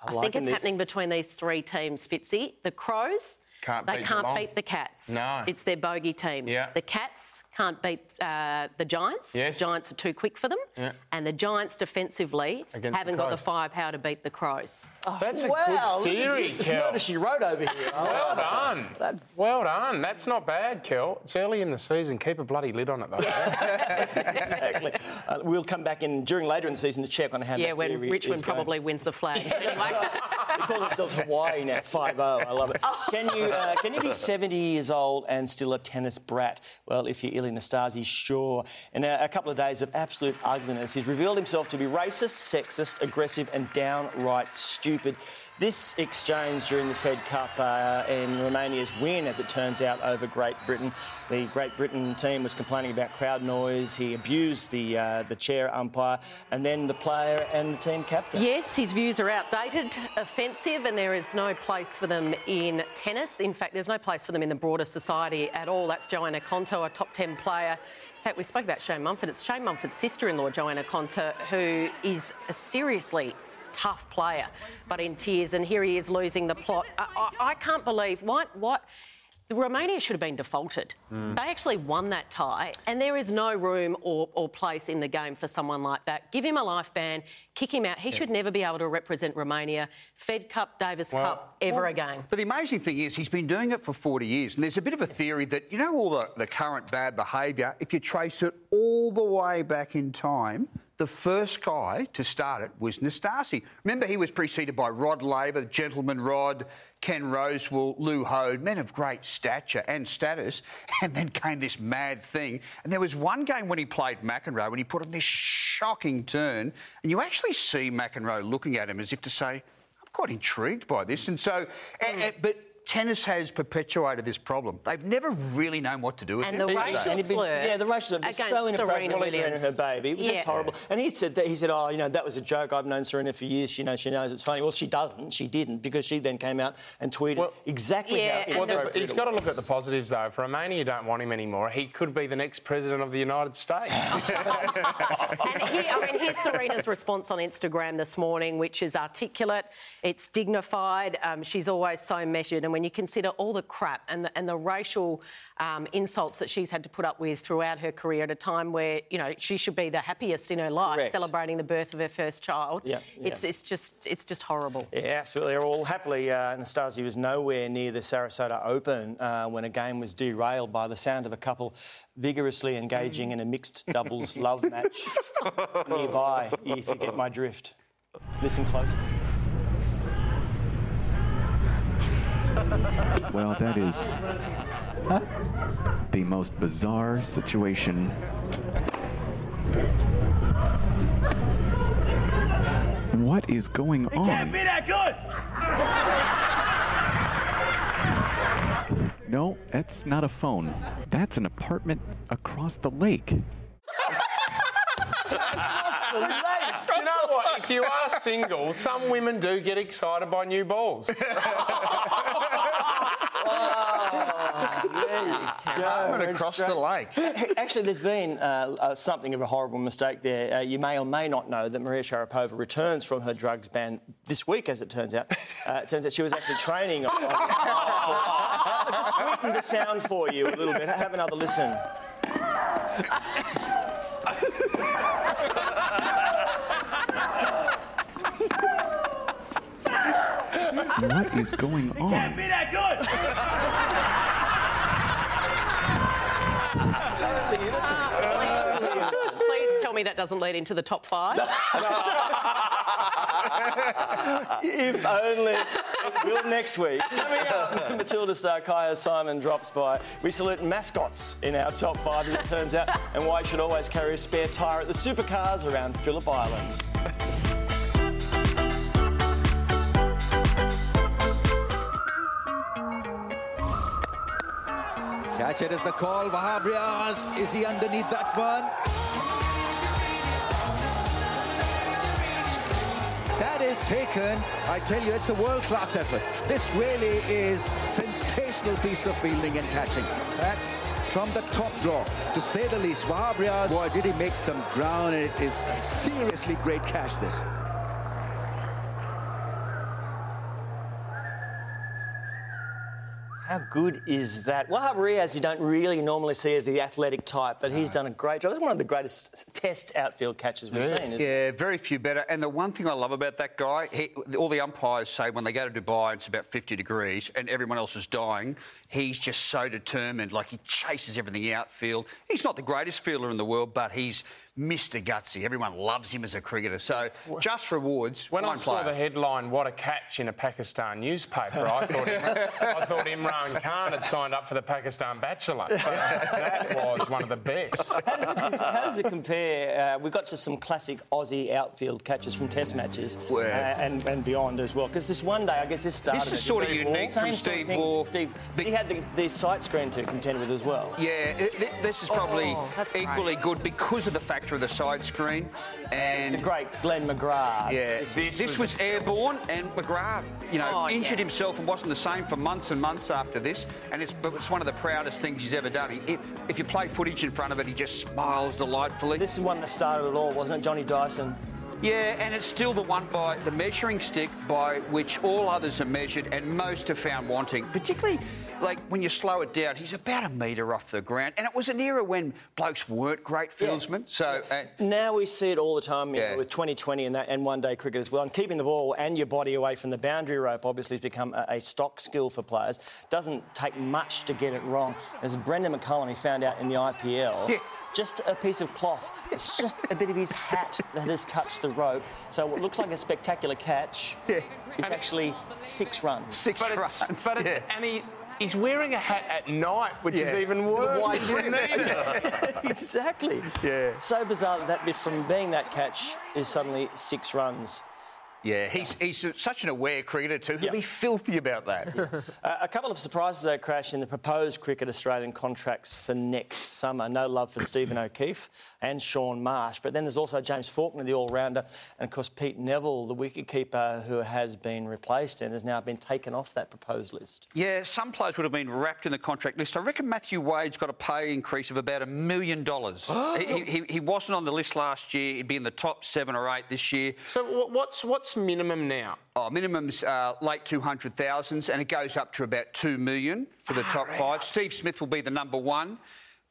I, I think it's this. happening between these three teams, Fitzy. The Crows, can't they beat can't Geelong. beat the Cats. No. It's their bogey team. Yeah. The Cats can't beat uh, the Giants. Yes. Giants are too quick for them. Yeah. And the Giants defensively Against haven't the got the firepower to beat the Crows. That's a wow, good theory, it's, it's Kel. murder she wrote over here. Well done. Well done. That's not bad, Kel. It's early in the season. Keep a bloody lid on it, though. exactly. Uh, we'll come back in during later in the season to check on how yeah, that when theory Richmond is going. probably wins the flag. they call themselves Hawaii now, 5 I love it. Can you, uh, can you be 70 years old and still a tennis brat? Well, if you're Ilie Nastase, sure. In a, a couple of days of absolute ugliness, he's revealed himself to be racist, sexist, aggressive, and downright stupid. This exchange during the Fed Cup uh, in Romania's win, as it turns out, over Great Britain. The Great Britain team was complaining about crowd noise. He abused the uh, the chair umpire, and then the player and the team captain. Yes, his views are outdated, offensive, and there is no place for them in tennis. In fact, there's no place for them in the broader society at all. That's Johanna Konta, a top 10 player. In fact, we spoke about Shane Mumford. It's Shane Mumford's sister-in-law, Johanna Konta, who is seriously tough player, but in tears. And here he is losing the plot. I, I, I can't believe what what Romania should have been defaulted. Mm. They actually won that tie, and there is no room or, or, place in the game for someone like that. Give him a life ban, kick him out. He yeah. should never be able to represent Romania, Fed Cup, Davis well, Cup, ever well, again. But the amazing thing is, he's been doing it for 40 years, and there's a bit of a theory that, you know, all the, the current bad behaviour, if you trace it all the way back in time, the first guy to start it was Nastase. Remember, he was preceded by Rod Laver, Gentleman Rod, Ken Rosewall, Lew Hoad, men of great stature and status. And then came this mad thing. And there was one game when he played McEnroe when he put on this shocking turn. And you actually see McEnroe looking at him as if to say, I'm quite intrigued by this. And so, and, and, but tennis has perpetuated this problem. They've never really known what to do with and it. And the racial slur Yeah, the racial slur so inappropriate. Serena Williams. her baby. It was yeah. just horrible. And he said that he said, "Oh, you know, that was a joke. I've known Serena for years. She knows she knows it's funny." Well, she doesn't. She didn't because she then came out and tweeted well, exactly yeah, how well, He's got to look at the positives though. For Romania, you don't want him anymore. He could be the next president of the United States. and he, I mean, here's Serena's response on Instagram this morning, which is articulate. It's dignified. Um, she's always so measured, and when you consider all the crap and the, and the racial um, insults that she's had to put up with throughout her career at a time where, you know, she should be the happiest in her life, Correct. celebrating the birth of her first child. Yeah, yeah. It's, it's, just, it's just horrible. Yeah, absolutely. Well, happily, uh, Anastasia was nowhere near the Sarasota Open uh, when a game was derailed by the sound of a couple vigorously engaging in a mixed doubles love match nearby, if you get my drift. Listen closely. Well, that is the most bizarre situation. What is going on? It can't be that good! No, that's not a phone. That's an apartment across the lake. across the lake? you know what? If you are single, some women do get excited by new balls. Going across the lake. Actually, there's been uh, uh, something of a horrible mistake there. Uh, you may or may not know that Maria Sharapova returns from her drugs ban this week, as it turns out. Uh, it turns out she was actually training. on, I just sweetened the sound for you a little bit. Have another listen. what is going on? It can't be that good! Please tell me that doesn't lead into the top five. if only. Will next week. Coming up, Matildas Kyah Simon drops by. We salute mascots in our top five, as it turns out, and why you should always carry a spare tyre at the supercars around Phillip Island. Catch it is the call. Wahab Riaz, is he underneath that one? Is taken. I tell you, it's a world-class effort. This really is sensational piece of fielding and catching. That's from the top draw, to say the least. Wahab Riaz, boy, did he make some ground. It is seriously great catch, this. How good is that? Wahab Riaz, you don't really normally see as the athletic type, but he's done a great job. That's one of the greatest test outfield catches we've yeah. seen, yeah, it? very few better. And the one thing I love about that guy, he, all the umpires say when they go to Dubai, it's about 50 degrees and everyone else is dying, he's just so determined. Like he chases everything outfield. He's not the greatest fielder in the world, but he's Mr. Gutsy. Everyone loves him as a cricketer. So just rewards. When I saw the headline, "What a catch" in a Pakistan newspaper, I thought I thought Imran Khan had signed up for the Pakistan Bachelor. that was one of the best. How does it, how does it compare? Uh, we got to some classic Aussie outfield catches from Test matches uh, and, and beyond as well. Because just one day, I guess this started. This is sort of unique from Steve Waugh. Steve, he had the, the sight screen to contend with as well. Yeah, it, this is probably oh, equally great. good because of the fact through the side screen. And the great Glenn McGrath. Yeah, this, this, this was, was, airborne, and McGrath, you know, oh, injured yeah. himself and wasn't the same for months and months after this. And it's but it's one of the proudest things he's ever done. He, if you play footage in front of it, he just smiles delightfully. This is one that started it all, wasn't it, Johnny Dyson? Yeah, and it's still the one by the measuring stick by which all others are measured and most are found wanting, particularly like when you slow it down, he's about a metre off the ground. And it was an era when blokes weren't great fieldsmen. So uh, Now we see it all the time you know, with 2020 and that and one day cricket as well. And keeping the ball and your body away from the boundary rope obviously has become a, a stock skill for players. Doesn't take much to get it wrong. As Brendon McCullum, he found out in the IPL. Yeah. Just a piece of cloth. It's just a bit of his hat that has touched the rope. So what looks like a spectacular catch Yeah. is actually six runs. six But runs. it's, but it's, yeah. and he, he's wearing a hat at night, which is even worse. Why didn't need it. exactly. Yeah. So bizarre that that bit from being that catch is suddenly six runs. Yeah, he's, he's such an aware cricketer too. He'll Yeah. be filthy about that. Uh, a couple of surprises though, Crash, in the proposed cricket Australian contracts for next summer. No love for Stephen O'Keefe and Shaun Marsh, but then there's also James Faulkner, the all-rounder, and of course Pete Nevill, the wicketkeeper who has been replaced and has now been taken off that proposed list. Yeah, some players would have been wrapped in the contract list. I reckon Matthew Wade's got a pay increase of about a million dollars. He- he, he wasn't on the list last year. He'd be in the top seven or eight this year. So what- what's what's minimum now? Oh, minimum's uh, late 200,000s and it goes up to about 2 million for the top five. Steve Smith will be the number one.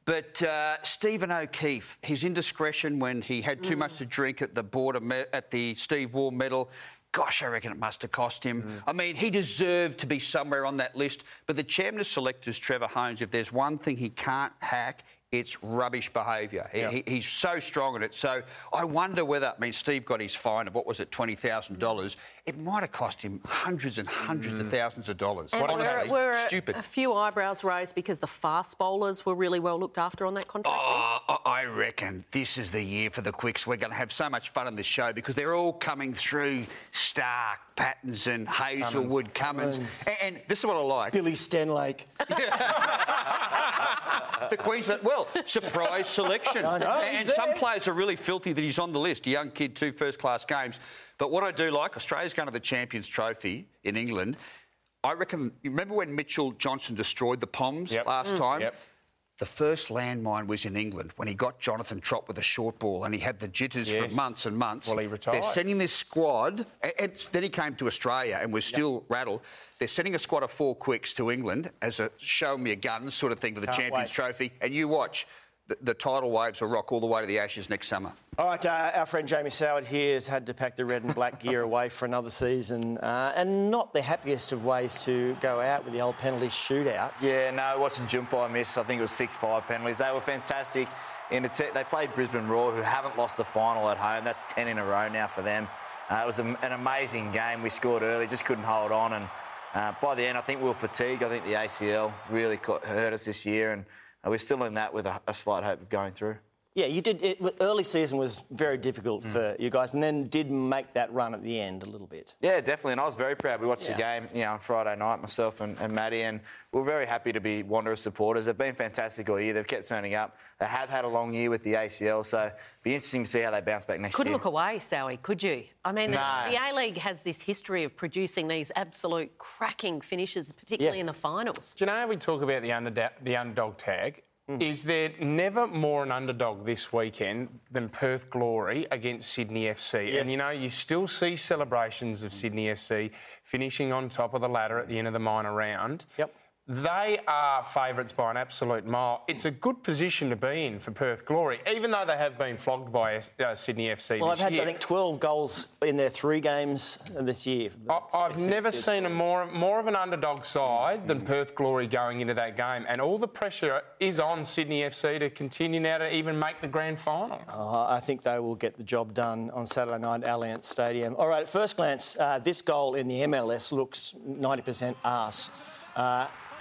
But uh, Stephen O'Keefe, his indiscretion when he had too much to drink at the border me- at the Steve Waugh medal, gosh, I reckon it must have cost him. I mean, he deserved to be somewhere on that list. But the chairman of selectors, Trevor Hohns, if there's one thing he can't hack, it's rubbish behaviour. He- He, he's so strong at it. So I wonder whether, I mean, Steve got his fine of what was it, $20,000. It might have cost him hundreds and hundreds of mm. thousands of dollars. And Honestly, were, were a- stupid. A, few eyebrows raised because the fast bowlers were really well looked after on that contract Oh, list. I I reckon this is the year for the quicks. We're going to have so much fun on this show because they're all coming through Starc, Pattinson, and Hazlewood, Cummins. And, and this is what I like. Billy Stanlake. the Queensland, well, surprise selection. I know, and he's some players are really filthy that he's on the list. A young kid, two first class games. But what I do like, Australia's going to the Champions Trophy in England. I reckon, you remember when Mitchell Johnson destroyed the Poms Yep. last mm. time? Yep. The first landmine was in England when he got Jonathan Trott with a short ball and he had the jitters Yes. for months and months. Well, he retired. They're sending this squad, and, and then he came to Australia and was still rattled. They're sending a squad of four quicks to England as a show me a gun sort of thing for the Can't Champions wait. Trophy. And you watch, the, the tidal waves will rock all the way to the Ashes next summer. All right, uh, our friend Jamie Soward here has had to pack the red and black gear away for another season, uh, and not the happiest of ways to go out with the old penalty shootout. Yeah, no, watching Jumpei miss, I think it was 6 5 penalties. They were fantastic. In the te- they played Brisbane Roar, who haven't lost the final at home. That's 10 in a row now for them. Uh, it was a, an amazing game. We scored early, just couldn't hold on. And uh, by the end, I think we were fatigued. I think the ACL really caught, hurt us this year. And uh, we're still in that with a, a slight hope of going through. Yeah, you did. It, early season was very difficult Mm. for you guys, and then did make that run at the end a little bit. Yeah, definitely. And I was very proud. We watched the game, you know, on Friday night, myself and, and Maddie, and we we're very happy to be Wanderers supporters. They've been fantastic all year. They've kept turning up. They have had a long year with the ACL, so it'll be interesting to see how they bounce back next Could year. Could look away, Sowie, could you? I mean, the- No. the A League has this history of producing these absolute cracking finishes, particularly Yeah. in the finals. Do you know how we talk about the, underda- the underdog tag? Hmm. Is there never more an underdog this weekend than Perth Glory against Sydney FC? And you know, you still see celebrations of Sydney FC finishing on top of the ladder at the end of the minor round. Yep. They are favourites by an absolute mile. It's a good position to be in for Perth Glory, even though they have been flogged by uh, Sydney FC Well, I've this had year. I think 12 goals in their three games this year. I- I've It's- never seen a more more of an underdog side than Perth Glory going into that game, and all the pressure is on Sydney FC to continue now to even make the grand final. Uh, I think they will get the job done on Saturday night at Allianz Stadium. All right, at first glance, uh, this goal in the MLS looks 90% arse.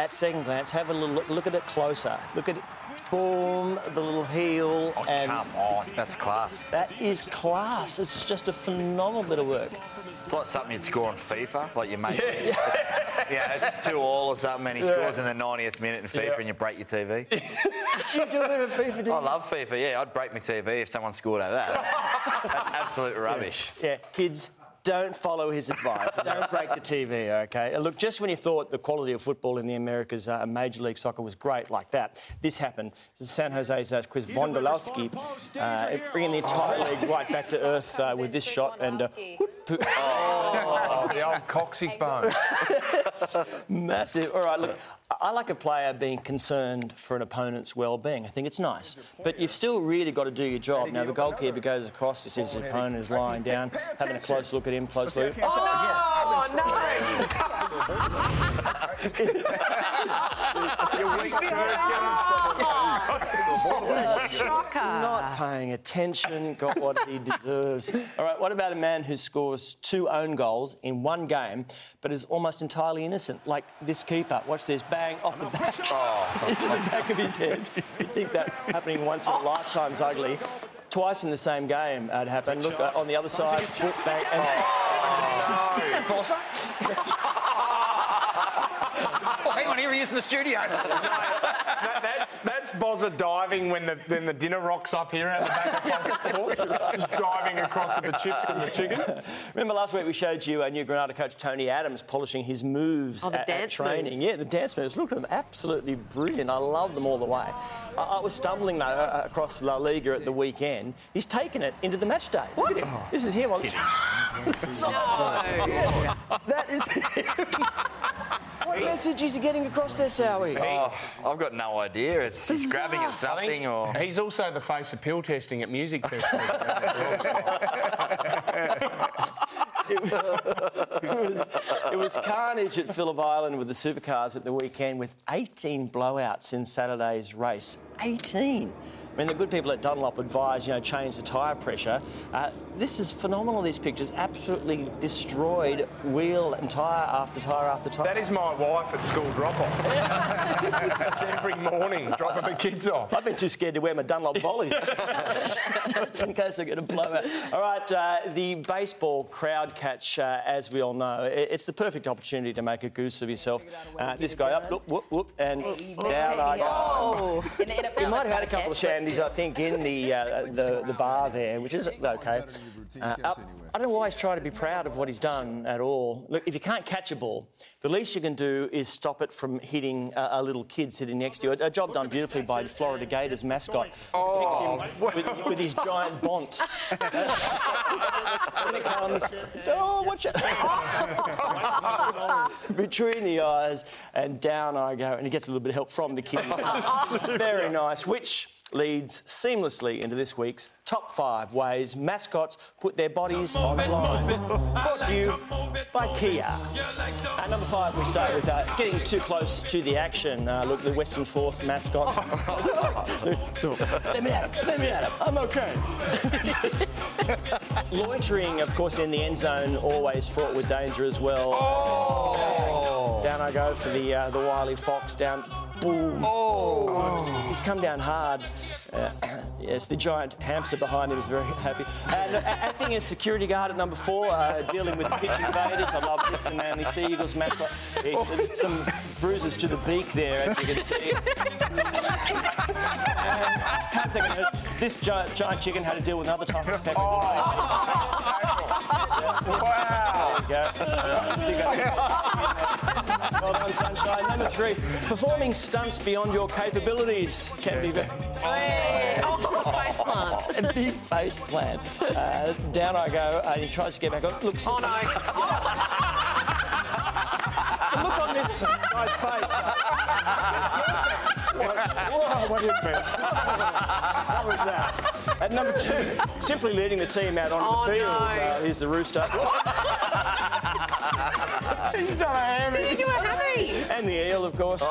At second glance, have a little look, look at it closer. Look at it. Boom, the little heel. Oh, and Come on, that's class. That is class. It's just a phenomenal bit of work. It's like something you'd score on FIFA, like you make it. Yeah, it's just two all or something, and he scores in the 90th minute in FIFA, Yeah. and you break your TV. you do a bit of FIFA, do I love FIFA. Yeah, I'd break my TV if someone scored out of that. That's absolute rubbish. Yeah, kids, don't follow his advice. don't break the TV, okay? Look, just when you thought the quality of football in the Americas, uh, Major League Soccer was great like that, this happened. This is San Jose's uh, Chris Wondolowski uh, bringing the entire league right back to earth uh, with this shot. And uh, whoop, Oh, the old coccyx bone. Massive. All right, look, I like a player being concerned for an opponent's well-being. I think it's nice, but you've still really got to do your job. Now the goalkeeper goes across, he sees his opponent is lying down, having a close look at him, close look. Oh, no! It's a shocker. Not paying attention, got what he deserves. All right, what about a man who scores two own goals in one game, but is almost entirely innocent, like this keeper? Watch this, bang off the back, into the back of his head. You think that happening once in a lifetime's ugly. Twice in the same game it happened. Look uh, on the other side, whoop, bang, and Oh, hang on, here he is in the studio. That- that's that's Bozza diving when the when the dinner rocks up here out the back of Fox Sports, just diving across with the chips and the chicken. Remember last week we showed you our new Granada coach Tony Adams polishing his moves Oh, the at, at training. moves. Yeah, the dance moves. Look at them, absolutely brilliant. I love them all the way. I, I was stumbling though uh, across La Liga at the weekend. He's taken it into the match day. Look at. This is him on. So- Yes, that is him. What message is he getting across there, Sowie? Oh, I've got no idea. It's he's grabbing at something or. he's also the face of pill testing at music festivals. it, was, it was carnage at Phillip Island with the supercars at the weekend with 18 blowouts in Saturday's race. 18. I mean, the good people at Dunlop advise, you know, change the tyre pressure. Uh, this is phenomenal, these pictures. Absolutely destroyed wheel and tyre after tyre after tyre. That is my wife at school drop-off. That's every morning, dropping the kids off. I've been too scared to wear my Dunlop volleys, just in case I get a blowout. All right, uh, the baseball crowd catch, uh, as we all know, i- it's the perfect opportunity to make a goose of yourself. Uh, this guy up, look, whoop, whoop, and down I go. Oh. We might have had a couple of shandies, I think, in the, uh, the the bar there, which is okay. Uh, up. I don't always try to be proud of what he's done at all. Look, if you can't catch a ball, the least you can do is stop it from hitting a, a little kid sitting next to you. A, a job done beautifully by the Florida Gators mascot. Protects him with, with his giant bonts. when it comes, oh, watch it. Between the eyes and down I go, and he gets a little bit of help from the kid. Very nice, which leads seamlessly into this week's top five ways mascots put their bodies on the line. Brought to you by Kia. At number five, we start with uh, getting too close to the action. Uh, look, the Western Force mascot. let me at him, let me at him, I'm okay. Loitering, of course, in the end zone, always fraught with danger as well. Down I go for the uh, the wily fox. Down, boom. Oh, he's come down hard. Uh, yes, the giant hamster behind him is very happy. And uh, acting as security guard at number four, uh, dealing with pitch invaders. I love this, the Manly Sea Eagles mascot. He's, uh, some bruises to the beak there, as you can see. And how's that gonna- this giant, giant chicken had to deal with another type of pepper. Wow. There you go. Well done, Sunshine. Number three, performing stunts beyond your capabilities can be very. Oh, face plant. A big face plant. Uh, down I go, and he tries to get back on. Look, Oh, no. look on this guy's face. Whoa, what is that? What was that? At number two, simply leading the team out onto Oh, the field. no. Uh, here's the rooster. He's done a hammy. Did you do a hammy? And the eel, of course.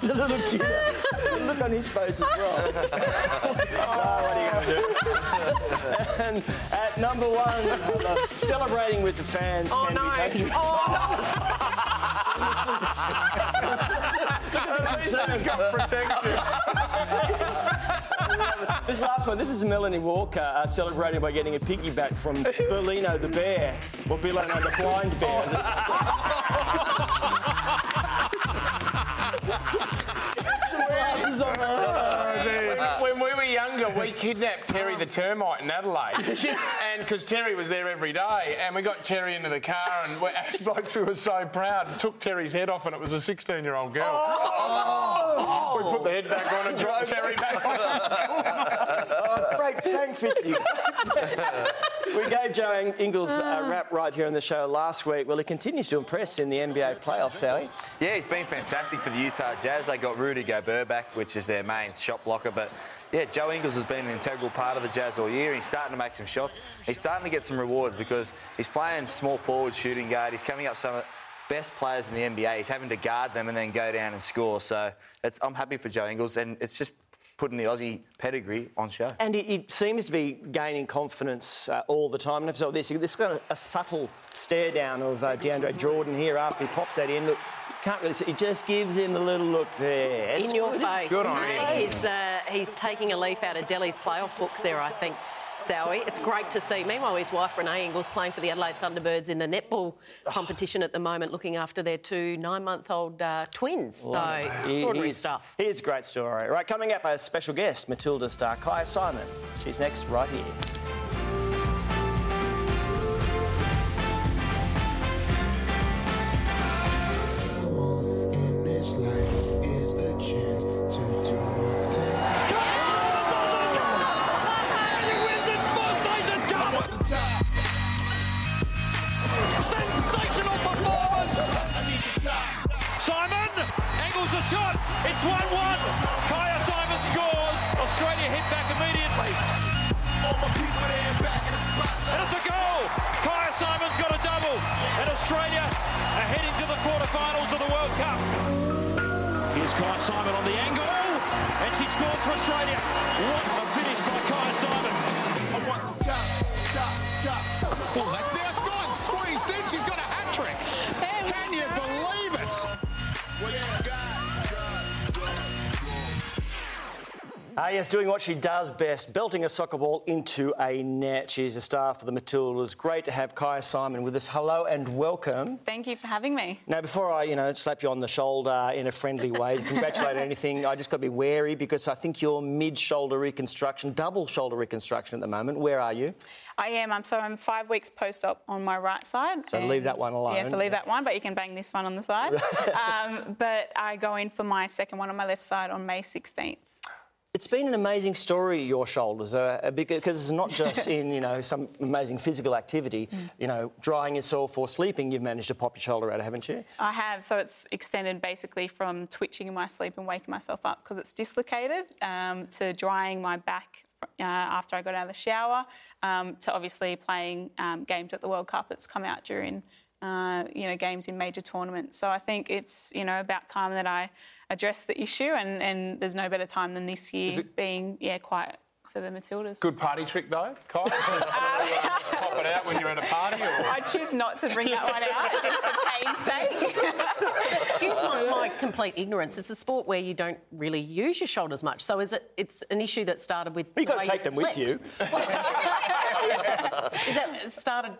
the little kid. Look on his face as well. oh, what are you going to do? and at number one, uh, celebrating with the fans Oh, can no. be dangerous. He's got protection. This last one, this is Melanie Walker uh, celebrating by getting a piggyback from Berlino the bear, or Berlino the blind bear. kidnapped Terry the termite in Adelaide, and because Terry was there every day, and we got Terry into the car, and we, as blokes, we were so proud. And took Terry's head off, and it was a 16-year-old girl. Oh! oh! We put the head back on and drove Terry back on. Oh, Great Fitzy. we gave Joe Ingles a ah. rap right here on the show last week. Well, he continues to impress in the NBA playoffs, Howie. Yeah, he's been fantastic for the Utah Jazz. They got Rudy Gobert back, which is their main shot blocker, but yeah, Joe Ingles has been an integral part of the Jazz all year. He's starting to make some shots. He's starting to get some rewards because he's playing small forward shooting guard. He's coming up some of the best players in the NBA. He's having to guard them and then go down and score. So I'm happy for Joe Ingles, and it's just putting the Aussie pedigree on show. And he, he seems to be gaining confidence uh, all the time. And so this, this kind of a subtle stare down of uh, DeAndre Jordan here after he pops that in. Look, can't really see. He just gives him the little look there. In your face. Good on him. He's, uh, he's taking a leaf out of Delly's playoff books there, I think. Sowie. It's great to see. Meanwhile, his wife Renae Ingles playing for the Adelaide Thunderbirds in the netball competition at the moment, looking after their two nine-month-old uh, twins. So extraordinary stuff. Here's a great story. Right, coming up, a special guest, Matilda star Kyah Simon. She's next right here. Yes, doing what she does best, belting a soccer ball into a net. She's a star for the Matildas. Great to have Kyah Simon with us. Hello and welcome. Thank you for having me. Now, before I, you know, slap you on the shoulder in a friendly way, congratulate anything, I just got to be wary because I think you're mid-shoulder reconstruction, double shoulder reconstruction at the moment. Where are you? I am. I'm so I'm five weeks post-op on my right side. So leave that one alone. Yeah, so leave that one, but you can bang this one on the side. um, but I go in for my second one on my left side on May 16th. It's been an amazing story, your shoulders, uh, because it's not just in, you know, some amazing physical activity, Mm. you know, drying yourself or sleeping, you've managed to pop your shoulder out, haven't you? I have, so it's extended basically from twitching in my sleep and waking myself up because it's dislocated um, to drying my back uh, after I got out of the shower um, to obviously playing um, games at the World Cup. It's come out during, uh, you know, games in major tournaments. So I think it's, you know, about time that I address the issue and, and there's no better time than this year being, yeah, quiet for the Matildas. Good party trick though, Kyle. Pop it out when you're at a party. Or... I choose not to bring that one out just for change's sake. Excuse my, my complete ignorance. It's a sport where you don't really use your shoulders much. So is it? It's an issue that started with. You've the got to take them with you. is that started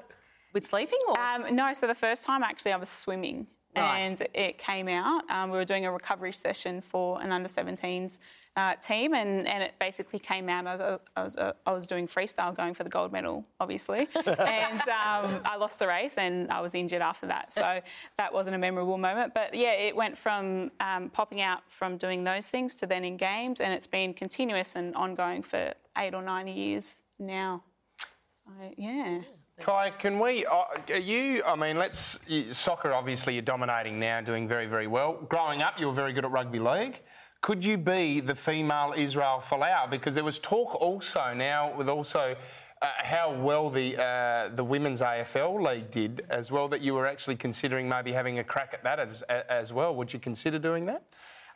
with sleeping or? Um, no, so the first time actually I was swimming. Right. And it came out. Um, we were doing a recovery session for an under 17s uh, team, and, and it basically came out. I was, I, was, I was doing freestyle, going for the gold medal, obviously. and um, I lost the race and I was injured after that. So that wasn't a memorable moment. But yeah, it went from um, popping out from doing those things to then in games, and it's been continuous and ongoing for eight or nine years now. So yeah. Kai, can we? Uh, are you? I mean, let's. Soccer, obviously, you're dominating now, doing very, very well. Growing up, you were very good at rugby league. Could you be the female Israel Folau? Because there was talk also now with also uh, how well the uh, the women's AFL league did as well. That you were actually considering maybe having a crack at that as, as well. Would you consider doing that?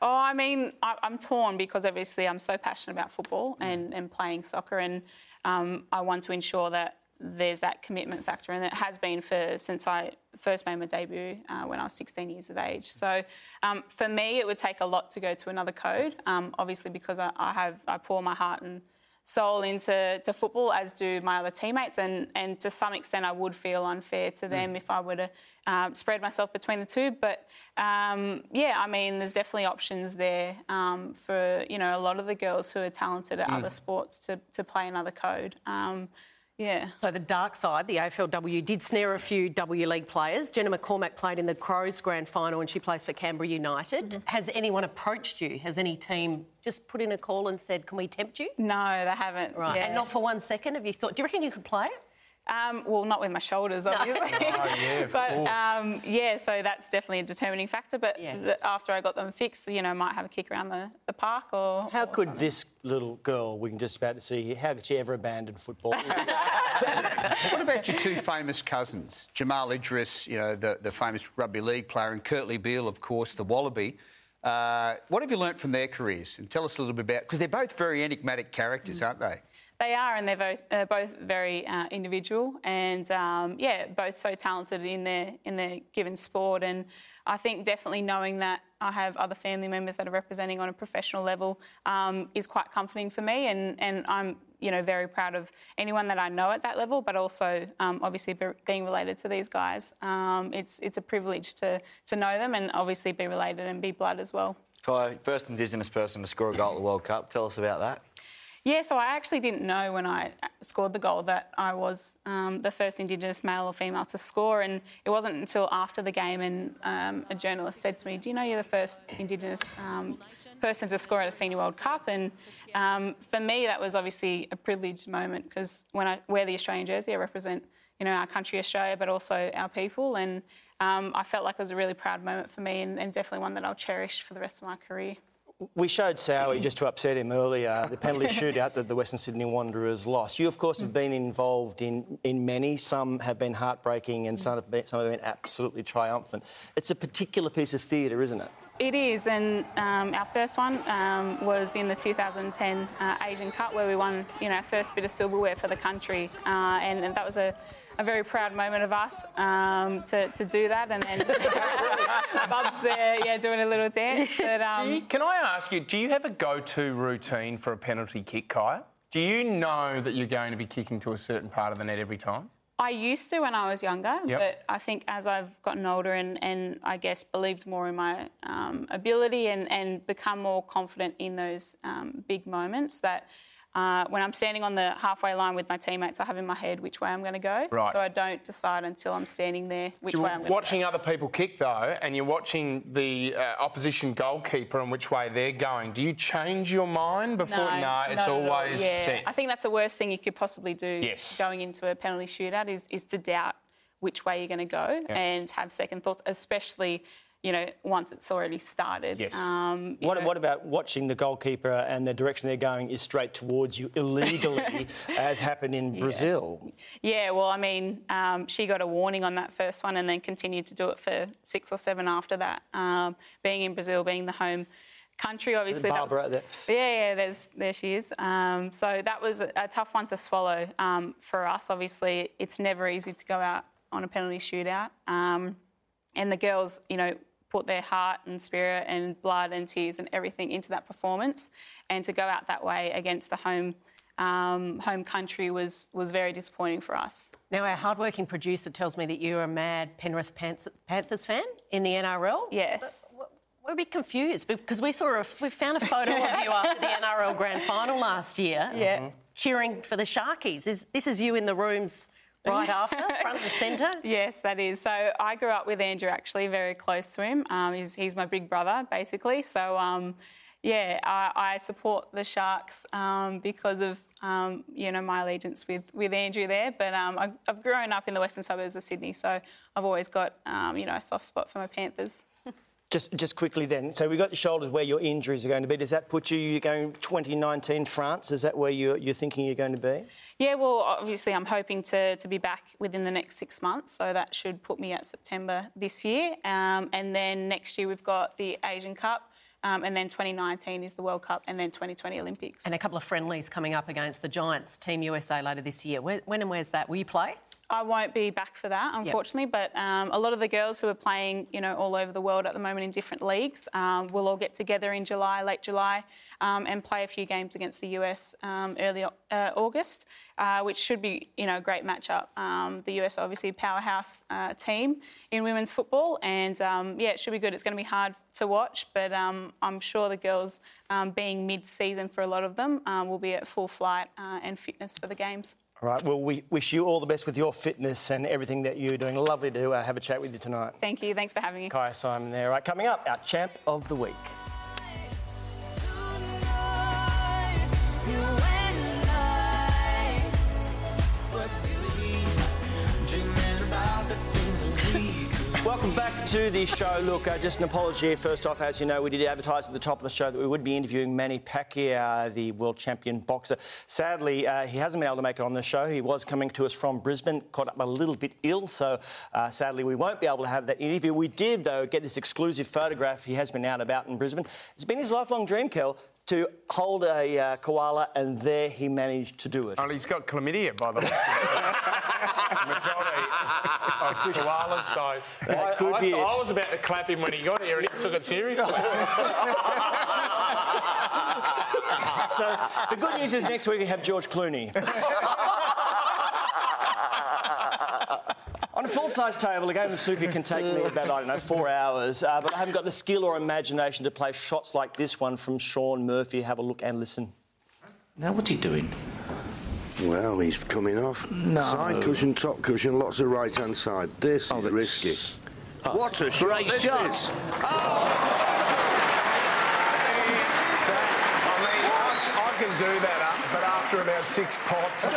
Oh, I mean, I, I'm torn because obviously I'm so passionate about football and, and playing soccer, and um, I want to ensure that there's that commitment factor, and it has been for since I first made my debut uh, when I was 16 years of age. So um, for me, it would take a lot to go to another code. Um, obviously, because I, I have I pour my heart and soul into to football, as do my other teammates, and and to some extent, I would feel unfair to them if I were to um, spread myself between the two. But um, yeah, I mean, there's definitely options there um, for you know a lot of the girls who are talented at Mm. other sports to to play another code. Yeah. So the dark side, the AFLW did snare a few W League players. Jenna McCormick played in the Crows grand final and she plays for Canberra United. Mm-hmm. Has anyone approached you? Has any team just put in a call and said, "Can we tempt you?" No, they haven't. Right. Yeah. And not for one second have you thought? Do you reckon you could play? Um, well, not with my shoulders, obviously. oh, yeah, but um, yeah, so that's definitely a determining factor. But Yeah. after I got them fixed, you know, might have a kick around the, the park or. How or could something. this little girl, we can just about to see how could she ever abandon football? What about your two famous cousins, Jamal Idris, you know, the, the famous rugby league player, and Kurtley Beale, of course, the Wallaby? Uh, what have you learnt from their careers? And tell us a little bit about because they're both very enigmatic characters, aren't they? They are, and they're both, uh, both very uh, individual, and um, yeah, both so talented in their in their given sport. And I think definitely knowing that I have other family members that are representing on a professional level um, is quite comforting for me. And and I'm you know very proud of anyone that I know at that level, but also um, obviously be, being related to these guys. Um, it's it's a privilege to to know them and obviously be related and be blood as well. Kai, first Indigenous person to score a goal at the World Cup. Tell us about that. Yeah, so I actually didn't know when I scored the goal that I was um, the first Indigenous male or female to score, and it wasn't until after the game and um, a journalist said to me, "Do you know you're the first Indigenous um, person to score at a Senior World Cup?" And um, for me, that was obviously a privileged moment because when I wear the Australian jersey, I represent you know our country, Australia, but also our people, and um, I felt like it was a really proud moment for me, and, and definitely one that I'll cherish for the rest of my career. We showed Sowie, just to upset him earlier, the penalty shootout that the Western Sydney Wanderers lost. You, of course, have been involved in, in many. Some have been heartbreaking and some have been, some have been absolutely triumphant. It's a particular piece of theatre, isn't it? It is, and um, our first one um, was in the 2010 uh, Asian Cup where we won, you know, our first bit of silverware for the country, uh, and, and that was a, a very proud moment of us um, to, to do that. And then Bub's there, yeah, doing a little dance. But Do you- um, can I ask you, do you have a go-to routine for a penalty kick, Kai? Do you know that you're going to be kicking to a certain part of the net every time? I used to when I was younger, Yep. but I think as I've gotten older and, and I guess believed more in my um, ability and, and become more confident in those um, big moments, that uh, when I'm standing on the halfway line with my teammates, I have in my head which way I'm going to go. Right. So I don't decide until I'm standing there which So way I'm going to watching other people kick though, and you're watching the uh, opposition goalkeeper and which way they're going. Do you change your mind before? No, it's at all. always yeah. set. I think that's the worst thing you could possibly do Yes. going into a penalty shootout is, is to doubt which way you're going to go Yeah. and have second thoughts, especially you know once it's already started. Yes. Um, What, know- what about watching the goalkeeper and the direction they're going is straight towards you illegally, as happened in Brazil? Yeah, well, I mean, um, she got a warning on that first one and then continued to do it for six or seven after that. Um, being in Brazil, being the home country, obviously. that was- Barbara there. Yeah, yeah, there's, there she is. Um, so that was a, a tough one to swallow um, for us. Obviously, it's never easy to go out on a penalty shootout. Um, and the girls, you know, put their heart and spirit and blood and tears and everything into that performance. And to go out that way against the home um, home country was was very disappointing for us. Now, our hardworking producer tells me that you're a mad Penrith Panthers, Panthers fan in the NRL. Yes. We're a bit confused because we saw a, we found a photo of you after the NRL Grand Final last year. Yeah. Cheering for the Sharkies. Is this is you in the rooms right after, front and centre? Yes, that is. So I grew up with Andrew actually, very close to him. Um, he's, he's my big brother, basically. So, um, yeah, I, I support the Sharks um, because of, um, you know, my allegiance with, with Andrew there. But um, I've, I've grown up in the western suburbs of Sydney, so I've always got, um, you know, a soft spot for my Panthers. Just, just quickly then. So we've got the shoulders where your injuries are going to be. Does that put you? You're going 2019 France. Is that where you're, you're thinking you're going to be? Yeah, well, obviously, I'm hoping to, to be back within the next six months, so that should put me at September this year. Um, and then next year, we've got the Asian Cup, um, and then 2019 is the World Cup, and then 2020 Olympics. And a couple of friendlies coming up against the Giants, Team USA later this year. Where, when and where's that? Will you play? I won't be back for that, unfortunately. But um, a lot of the girls who are playing, you know, all over the world at the moment in different leagues, um, will all get together in July, late July, um, and play a few games against the US um, early uh, August, uh, which should be, you know, a great matchup. Um, the US obviously a powerhouse uh, team in women's football, and um, yeah, it should be good. It's going to be hard to watch, but um, I'm sure the girls, um, being mid-season for a lot of them, um, will be at full flight uh, and fitness for the games. All right. Well, we wish you all the best with your fitness and everything that you're doing. Lovely to uh, have a chat with you tonight. Thank you. Thanks for having me. Kyah Simon there. All right, coming up, our champ of the week. Welcome back to the show. Look, uh, just an apology first off. As you know, we did advertise at the top of the show that we would be interviewing Manny Pacquiao, the world champion boxer. Sadly, uh, he hasn't been able to make it on the show. He was coming to us from Brisbane, caught up a little bit ill, so uh, sadly we won't be able to have that interview. We did, though, get this exclusive photograph. He has been out about in Brisbane. It's been his lifelong dream, Kel, to hold a uh, koala, and there he managed to do it. Oh, he's got chlamydia, by the way. Majority of koalas, so That I, could I, be it. I was about to clap him when he got here, and he took it seriously. so the good news is next week we have George Clooney. On a full-size table, a game of snooker can take me about, I don't know, four hours, uh, but I haven't got the skill or imagination to play shots like this one from Shaun Murphy. Have a look and listen. Now, what's he doing? Well, he's coming off. No. Side cushion, top cushion, lots of right hand side. This Oh, is that's- risky. Oh, what a shot great this shot. is. I I, I can do that, up, but after about six pots.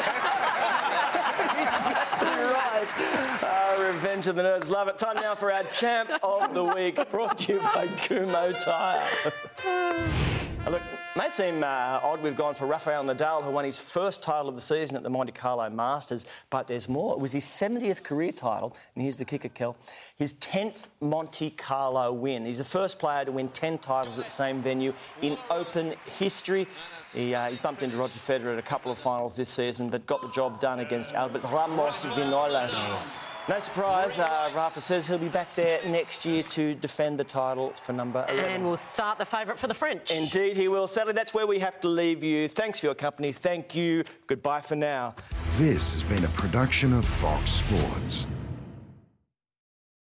right. Uh, Revenge of the Nerds. Love it. Time now for our champ of the week, brought to you by Kumho Tire. Uh, Look, it may seem uh, odd we've gone for Rafael Nadal, who won his first title of the season at the Monte Carlo Masters, but there's more. It was his 70th career title, and here's the kicker, Kel. His 10th Monte Carlo win. He's the first player to win 10 titles at the same venue in Open history. He, uh, he bumped into Roger Federer at a couple of finals this season, but got the job done against Albert Ramos Vinolas. No surprise, uh, Rafa says he'll be back there next year to defend the title for number 11. And we'll start the favourite for the French. Indeed, he will. Sadly, that's where we have to leave you. Thanks for your company. Thank you. Goodbye for now. This has been a production of Fox Sports.